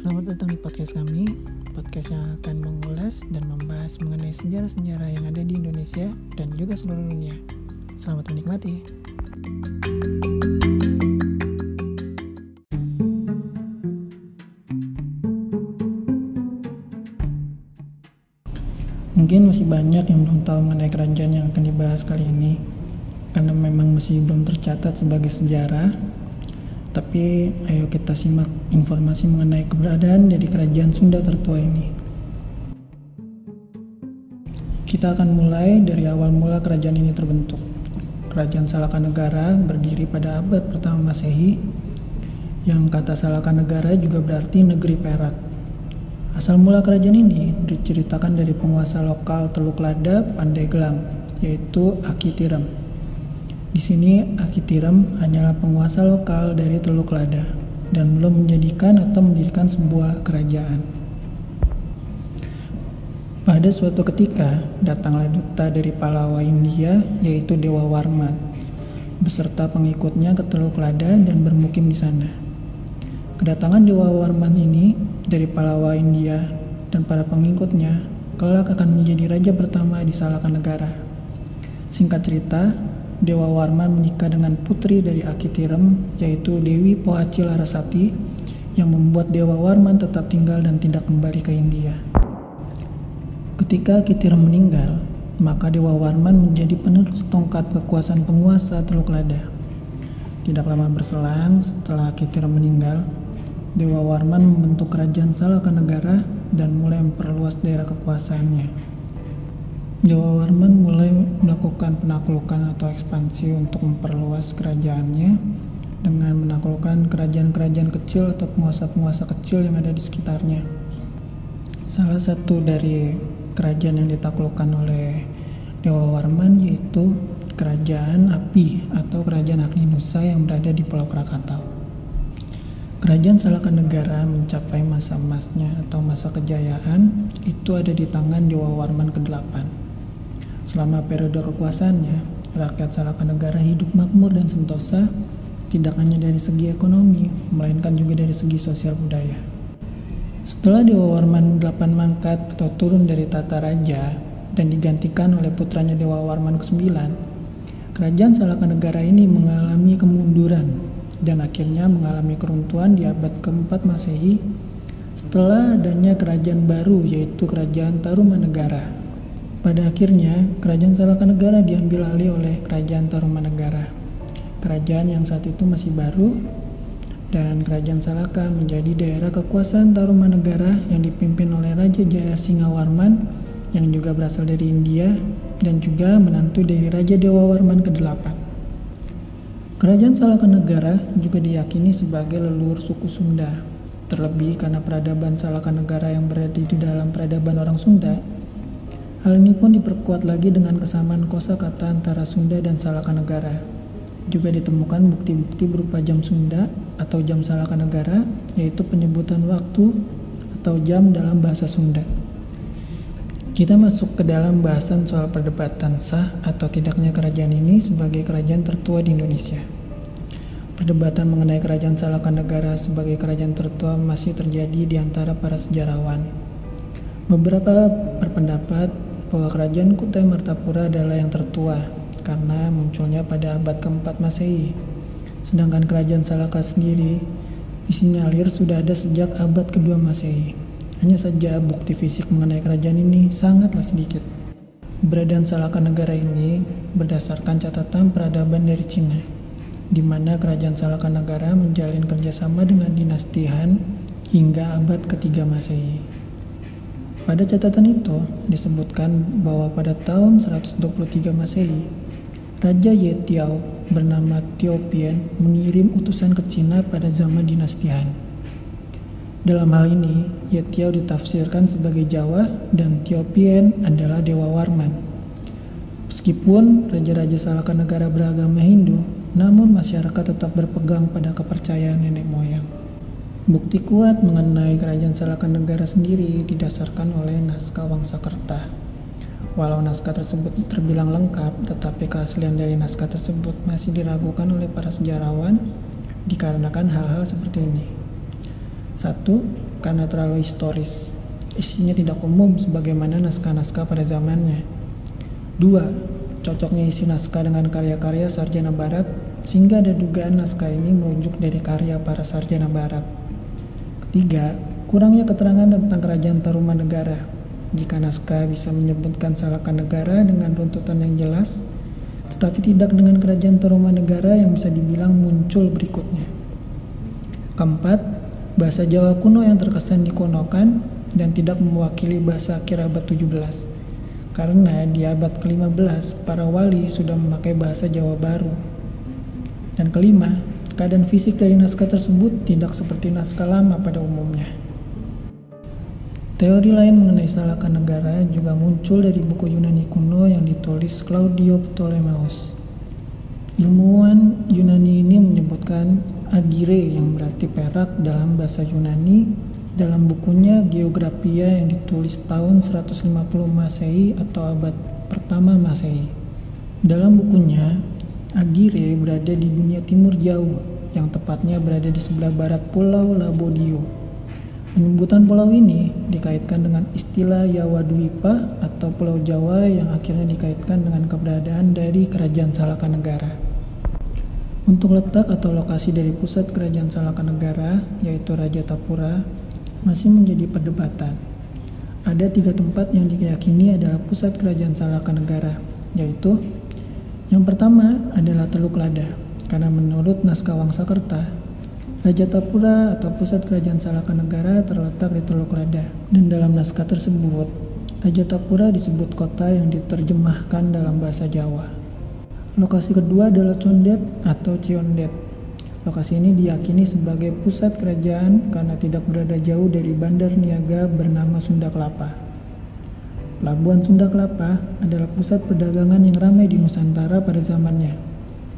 Selamat datang di podcast kami, podcast yang akan mengulas dan membahas mengenai sejarah-sejarah yang ada di Indonesia dan juga seluruh dunia. Selamat menikmati. Mungkin masih banyak yang belum tahu mengenai kerajaan yang akan dibahas kali ini, karena memang masih belum tercatat sebagai sejarah. Tapi ayo kita simak informasi mengenai keberadaan dari kerajaan Sunda tertua ini. Kita akan mulai dari awal mula kerajaan ini terbentuk. Kerajaan Negara berdiri pada abad pertama Masehi, yang kata Negara juga berarti negeri perak. Asal mula kerajaan ini diceritakan dari penguasa lokal Teluk Lada, Pandeglang, yaitu Aki Tiram. Di sini Akitirem hanyalah penguasa lokal dari Teluk Lada dan belum menjadikan atau mendirikan sebuah kerajaan. Pada suatu ketika, datanglah duta dari Palawa India yaitu Dewa Warman beserta pengikutnya ke Teluk Lada dan bermukim di sana. Kedatangan Dewa Warman ini dari Palawa India dan para pengikutnya kelak akan menjadi raja pertama di Salakan Negara. Singkat cerita, Dewa Warman menikah dengan putri dari Akitirem, yaitu Dewi Pohaci Larasati, yang membuat Dewa Warman tetap tinggal dan tidak kembali ke India. Ketika Akitirem meninggal, maka Dewa Warman menjadi penerus tongkat kekuasaan penguasa Teluk Lada. Tidak lama berselang setelah Akitirem meninggal, Dewa Warman membentuk kerajaan Negara dan mulai memperluas daerah kekuasaannya. Jawa Warman mulai melakukan penaklukan atau ekspansi untuk memperluas kerajaannya dengan menaklukkan kerajaan-kerajaan kecil atau penguasa-penguasa kecil yang ada di sekitarnya. Salah satu dari kerajaan yang ditaklukkan oleh Dewa Warman yaitu Kerajaan Api atau Kerajaan Agni Nusa yang berada di Pulau Krakatau. Kerajaan Salakan Negara mencapai masa emasnya atau masa kejayaan itu ada di tangan Dewa Warman ke-8 Selama periode kekuasaannya, rakyat Salakan Negara hidup makmur dan sentosa, tidak hanya dari segi ekonomi, melainkan juga dari segi sosial budaya. Setelah Dewa Warman VIII mangkat atau turun dari tata raja dan digantikan oleh putranya Dewa Warman ke-9, kerajaan Salakan Negara ini mengalami kemunduran dan akhirnya mengalami keruntuhan di abad keempat Masehi setelah adanya kerajaan baru yaitu Kerajaan Tarumanegara pada akhirnya, kerajaan Negara diambil alih oleh kerajaan Tarumanegara. Kerajaan yang saat itu masih baru dan kerajaan Salaka menjadi daerah kekuasaan Tarumanegara yang dipimpin oleh Raja Jaya Singawarman yang juga berasal dari India dan juga menantu dari Raja Dewa Warman ke-8. Kerajaan Negara juga diyakini sebagai leluhur suku Sunda, terlebih karena peradaban Negara yang berada di dalam peradaban orang Sunda Hal ini pun diperkuat lagi dengan kesamaan kosa kata antara Sunda dan Negara. Juga ditemukan bukti-bukti berupa jam Sunda atau jam Negara, yaitu penyebutan waktu atau jam dalam bahasa Sunda. Kita masuk ke dalam bahasan soal perdebatan sah atau tidaknya kerajaan ini sebagai kerajaan tertua di Indonesia. Perdebatan mengenai kerajaan Negara sebagai kerajaan tertua masih terjadi di antara para sejarawan. Beberapa berpendapat bahwa kerajaan Kutai Martapura adalah yang tertua karena munculnya pada abad keempat Masehi. Sedangkan kerajaan Salaka sendiri disinyalir sudah ada sejak abad kedua Masehi. Hanya saja bukti fisik mengenai kerajaan ini sangatlah sedikit. Beradaan Salaka negara ini berdasarkan catatan peradaban dari Cina, di mana kerajaan Salaka negara menjalin kerjasama dengan dinasti Han hingga abad ketiga Masehi. Pada catatan itu disebutkan bahwa pada tahun 123 Masehi, Raja Yetiao bernama Tiopian mengirim utusan ke Cina pada zaman dinasti Han. Dalam hal ini, Yetiao ditafsirkan sebagai Jawa dan Tiopian adalah Dewa Warman. Meskipun raja-raja Salaka negara beragama Hindu, namun masyarakat tetap berpegang pada kepercayaan nenek moyang. Bukti kuat mengenai kerajaan Negara sendiri didasarkan oleh naskah Wangsakerta. Walau naskah tersebut terbilang lengkap, tetapi keaslian dari naskah tersebut masih diragukan oleh para sejarawan dikarenakan hal-hal seperti ini. Satu, karena terlalu historis. Isinya tidak umum sebagaimana naskah-naskah pada zamannya. Dua, cocoknya isi naskah dengan karya-karya sarjana barat sehingga ada dugaan naskah ini merujuk dari karya para sarjana barat. Ketiga, kurangnya keterangan tentang kerajaan Tarumanegara. Jika naskah bisa menyebutkan Salakan Negara dengan runtutan yang jelas, tetapi tidak dengan kerajaan Tarumanegara yang bisa dibilang muncul berikutnya. Keempat, bahasa Jawa kuno yang terkesan dikunokan dan tidak mewakili bahasa akhir abad 17. Karena di abad ke-15, para wali sudah memakai bahasa Jawa baru dan kelima, keadaan fisik dari naskah tersebut tidak seperti naskah lama pada umumnya. Teori lain mengenai Salakan Negara juga muncul dari buku Yunani kuno yang ditulis Claudio Ptolemeus. Ilmuwan Yunani ini menyebutkan agire yang berarti perak dalam bahasa Yunani dalam bukunya Geografia yang ditulis tahun 150 Masehi atau abad pertama Masehi. Dalam bukunya, Agire berada di dunia timur jauh, yang tepatnya berada di sebelah barat pulau Labodio. Penyebutan pulau ini dikaitkan dengan istilah Yawadwipa atau Pulau Jawa yang akhirnya dikaitkan dengan keberadaan dari Kerajaan Salakanegara. Untuk letak atau lokasi dari pusat Kerajaan Salakanegara, yaitu Raja Tapura, masih menjadi perdebatan. Ada tiga tempat yang diyakini adalah pusat Kerajaan Salakanegara, yaitu yang pertama adalah Teluk Lada, karena menurut naskah Wangsakerta, Raja Tapura atau pusat kerajaan Salaka Negara terletak di Teluk Lada. Dan dalam naskah tersebut, Raja Tapura disebut kota yang diterjemahkan dalam bahasa Jawa. Lokasi kedua adalah Condet atau Ciondet. Lokasi ini diyakini sebagai pusat kerajaan karena tidak berada jauh dari bandar niaga bernama Sunda Kelapa. Pelabuhan Sunda Kelapa adalah pusat perdagangan yang ramai di Nusantara pada zamannya,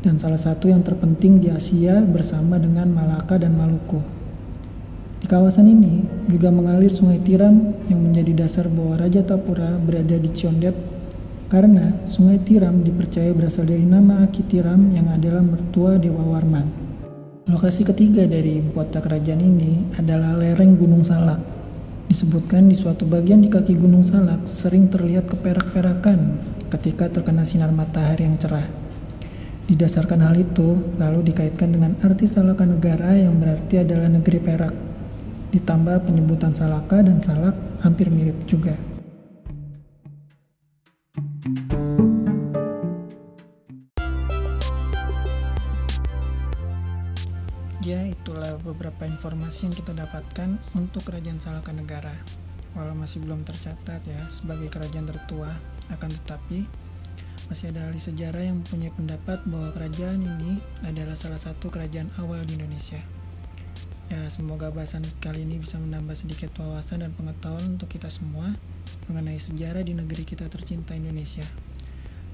dan salah satu yang terpenting di Asia bersama dengan Malaka dan Maluku. Di kawasan ini juga mengalir Sungai Tiram yang menjadi dasar bahwa Raja Tapura berada di Ciondet karena Sungai Tiram dipercaya berasal dari nama Aki Tiram yang adalah mertua Dewa Warman. Lokasi ketiga dari ibu kota kerajaan ini adalah lereng Gunung Salak Disebutkan di suatu bagian di kaki Gunung Salak sering terlihat keperak-perakan ketika terkena sinar matahari yang cerah. Didasarkan hal itu, lalu dikaitkan dengan arti Salaka negara yang berarti adalah negeri perak. Ditambah penyebutan Salaka dan Salak hampir mirip juga. Informasi yang kita dapatkan untuk Kerajaan Salaka Negara. Walau masih belum tercatat ya sebagai kerajaan tertua, akan tetapi masih ada ahli sejarah yang mempunyai pendapat bahwa kerajaan ini adalah salah satu kerajaan awal di Indonesia. Ya, semoga bahasan kali ini bisa menambah sedikit wawasan dan pengetahuan untuk kita semua mengenai sejarah di negeri kita tercinta Indonesia.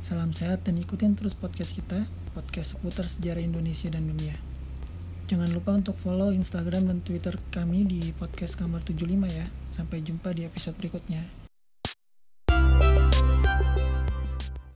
Salam sehat dan ikutin terus podcast kita, podcast seputar sejarah Indonesia dan dunia. Jangan lupa untuk follow Instagram dan Twitter kami di podcast kamar 75 ya. Sampai jumpa di episode berikutnya.